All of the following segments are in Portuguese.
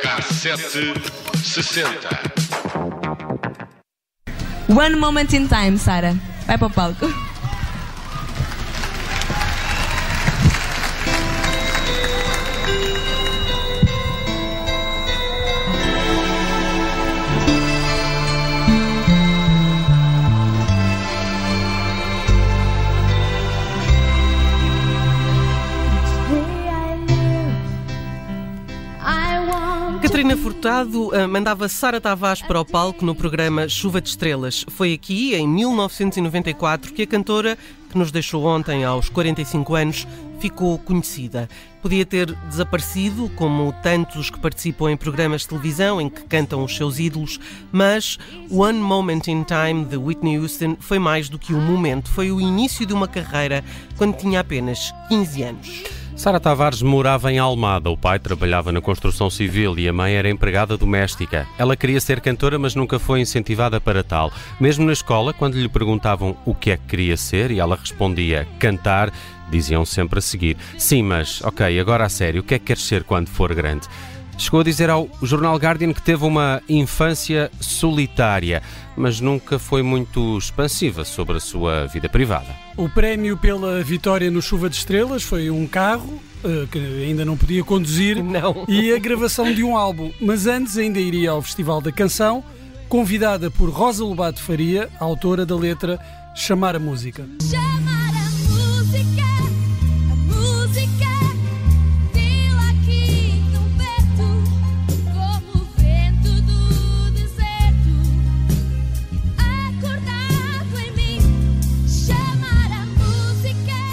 Cassete 60. One moment in time, Sara. Vai para o palco. Furtado uh, mandava Sara Tavares para o palco no programa Chuva de Estrelas. Foi aqui, em 1994, que a cantora, que nos deixou ontem aos 45 anos, ficou conhecida. Podia ter desaparecido, como tantos que participam em programas de televisão em que cantam os seus ídolos, mas One Moment in Time de Whitney Houston foi mais do que um momento, foi o início de uma carreira quando tinha apenas 15 anos. Sara Tavares morava em Almada. O pai trabalhava na construção civil e a mãe era empregada doméstica. Ela queria ser cantora, mas nunca foi incentivada para tal. Mesmo na escola, quando lhe perguntavam o que é que queria ser e ela respondia cantar, diziam sempre a seguir: Sim, mas ok, agora a sério, o que é que queres ser quando for grande? Chegou a dizer ao jornal Guardian que teve uma infância solitária, mas nunca foi muito expansiva sobre a sua vida privada. O prémio pela vitória no Chuva de Estrelas foi um carro uh, que ainda não podia conduzir não. e a gravação de um álbum, mas antes ainda iria ao Festival da Canção, convidada por Rosa Lobato Faria, autora da letra Chamar a Música.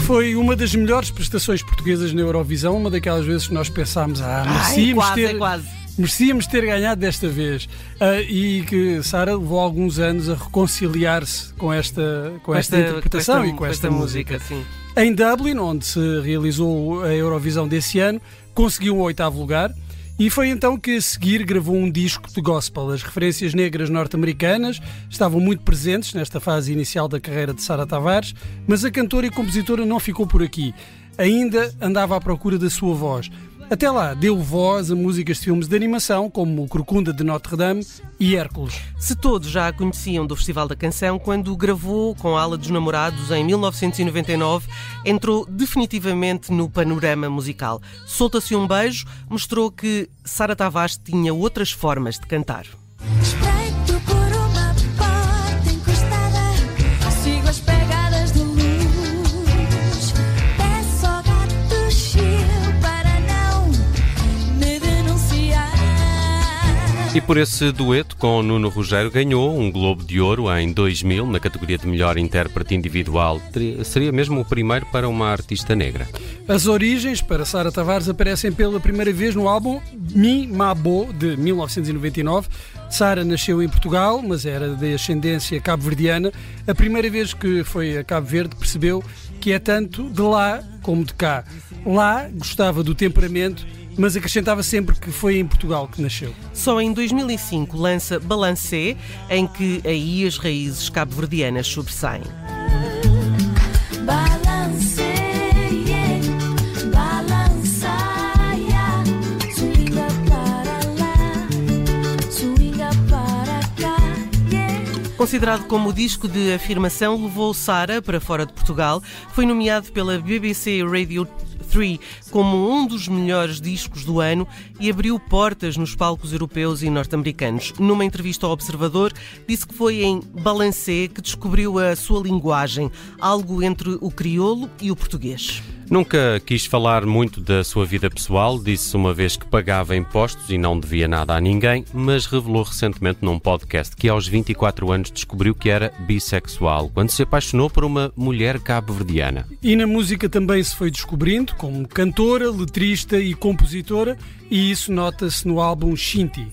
Foi uma das melhores prestações portuguesas na Eurovisão, uma daquelas vezes que nós pensámos, ah, merecíamos quase, ter... quase. Merecíamos ter ganhado desta vez. Ah, e que Sara levou alguns anos a reconciliar-se com esta, com esta, interpretação e com esta, música. sim. Em Dublin, onde se realizou a Eurovisão desse ano, conseguiu o oitavo lugar e foi então que a seguir gravou um disco de gospel. As referências negras norte-americanas estavam muito presentes nesta fase inicial da carreira de Sara Tavares, mas a cantora e compositora não ficou por aqui. Ainda andava à procura da sua voz. Até lá, deu voz a músicas de filmes de animação, como o Corcunda de Notre Dame e Hércules. Se todos já a conheciam do Festival da Canção, quando gravou com a Ala dos Namorados em 1999, entrou definitivamente no panorama musical. Solta-se um beijo, mostrou que Sara Tavares tinha outras formas de cantar. E por esse dueto com Nuno Rogério ganhou um Globo de Ouro em 2000 na categoria de melhor intérprete individual. Seria mesmo o primeiro para uma artista negra. As origens para Sara Tavares aparecem pela primeira vez no álbum Mi Mabo, de 1999. Sara nasceu em Portugal, mas era de ascendência cabo-verdiana. A primeira vez que foi a Cabo Verde percebeu que é tanto de lá como de cá. Lá gostava do temperamento, mas acrescentava sempre que foi em Portugal que nasceu. Só em 2005 lança Balancé, em que aí as raízes cabo-verdianas sobressaem. Considerado como o disco de afirmação, levou Sara para fora de Portugal. Foi nomeado pela BBC Radio 3 como um dos melhores discos do ano e abriu portas nos palcos europeus e norte-americanos. Numa entrevista ao Observador, disse que foi em Balancé que descobriu a sua linguagem, algo entre o crioulo e o português. Nunca quis falar muito da sua vida pessoal, disse uma vez que pagava impostos e não devia nada a ninguém, mas revelou recentemente num podcast que aos 24 anos descobriu que era bissexual, quando se apaixonou por uma mulher cabo-verdiana. E na música também se foi descobrindo como cantora, letrista e compositora, e isso nota-se no álbum Shinty.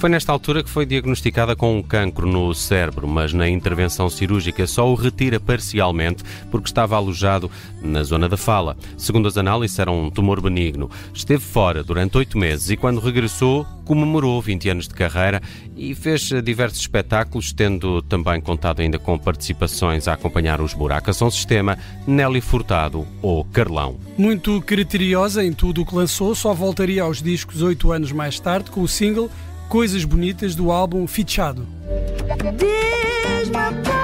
Foi nesta altura que foi diagnosticada com um cancro no cérebro, mas na intervenção cirúrgica só o retira parcialmente porque estava alojado na zona da fala. Segundo as análises, era um tumor benigno. Esteve fora durante oito meses e, quando regressou, comemorou 20 anos de carreira e fez diversos espetáculos, tendo também contado ainda com participações a acompanhar os Buracos São Sistema, Nelly Furtado ou Carlão. Muito criteriosa em tudo o que lançou, só voltaria aos discos oito anos mais tarde com o single Coisas Bonitas do álbum Fichado. Diz-me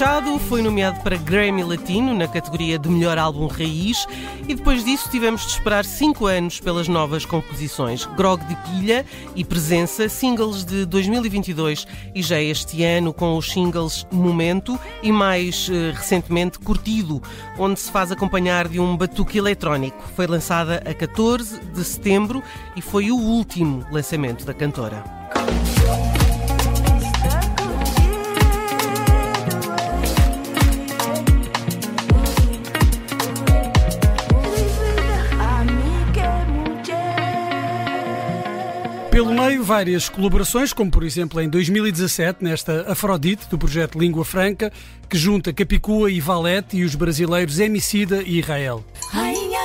Fichado foi nomeado para Grammy Latino na categoria de melhor álbum raiz e depois disso tivemos de esperar 5 anos pelas novas composições. Grog de Pilha e Presença, singles de 2022 e já este ano com os singles Momento e mais eh, recentemente Curtido, onde se faz acompanhar de um batuque eletrónico. Foi lançada a 14 de setembro e foi o último lançamento da cantora. Pelo meio, várias colaborações, como por exemplo em 2017, nesta Afrodite, do projeto Língua Franca, que junta Capicua e Valete e os brasileiros Emicida e Israel. Rainha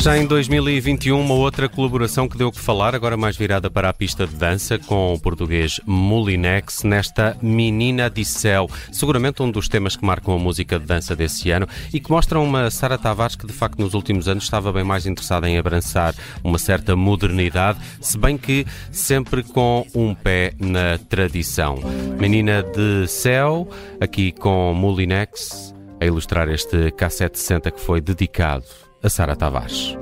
Já em 2021, uma outra colaboração que deu que falar, agora mais virada para a pista de dança, com o português Molinex, nesta Menina de Céu. Seguramente um dos temas que marcam a música de dança desse ano e que mostram uma Sara Tavares que, de facto, nos últimos anos estava bem mais interessada em abraçar uma certa modernidade, se bem que sempre com um pé na tradição. Menina de Céu, aqui com Molinex, a ilustrar este K760 que foi dedicado a Sara Tavares.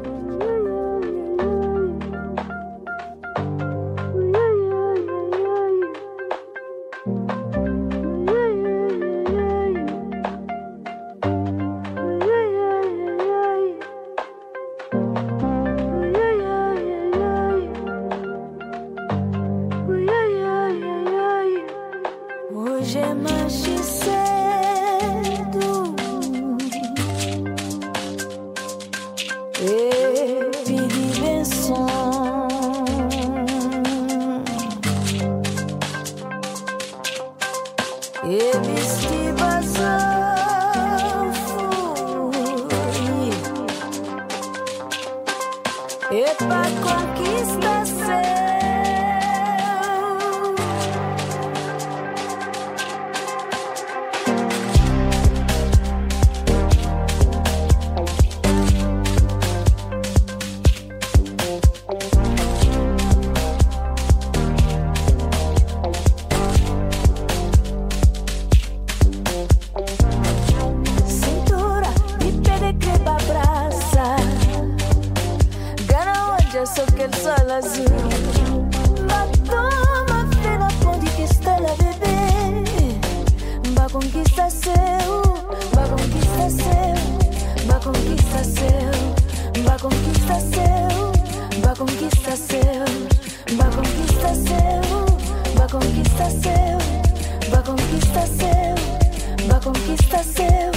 Conquista seu Ba conquista seu Ba conquista seu Ba conquista seu Ba conquista seu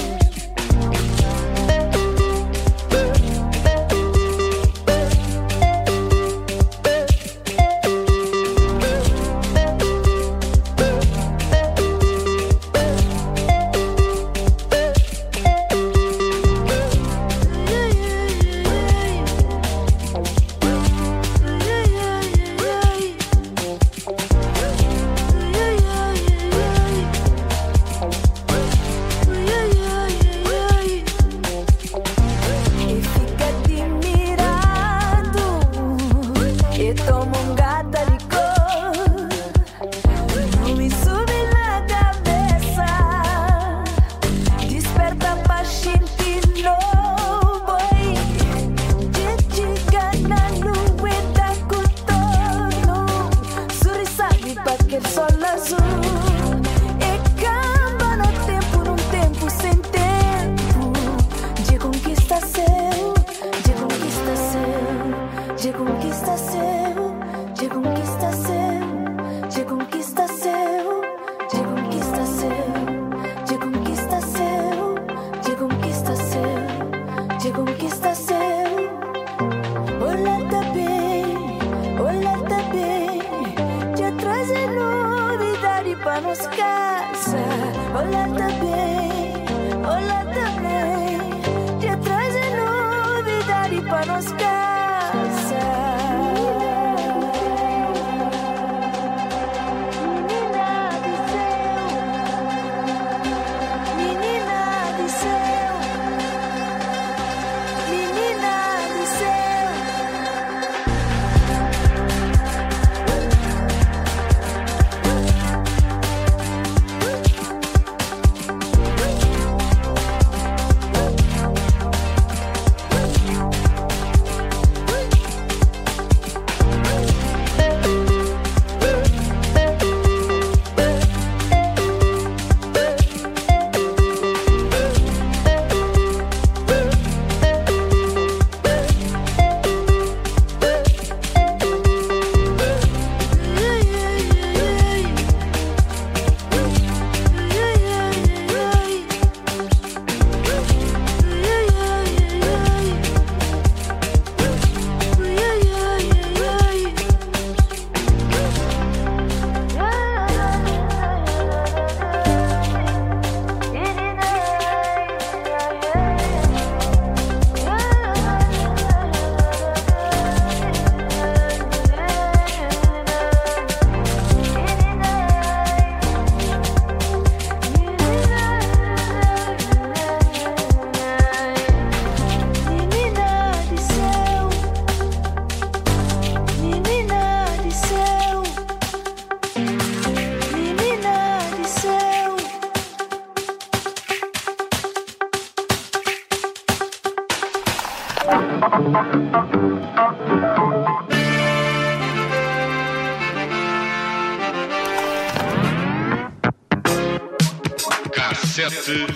Cassete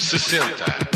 60.